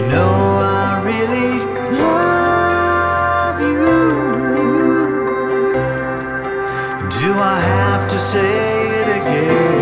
You know I really love you. Do I have to say it again?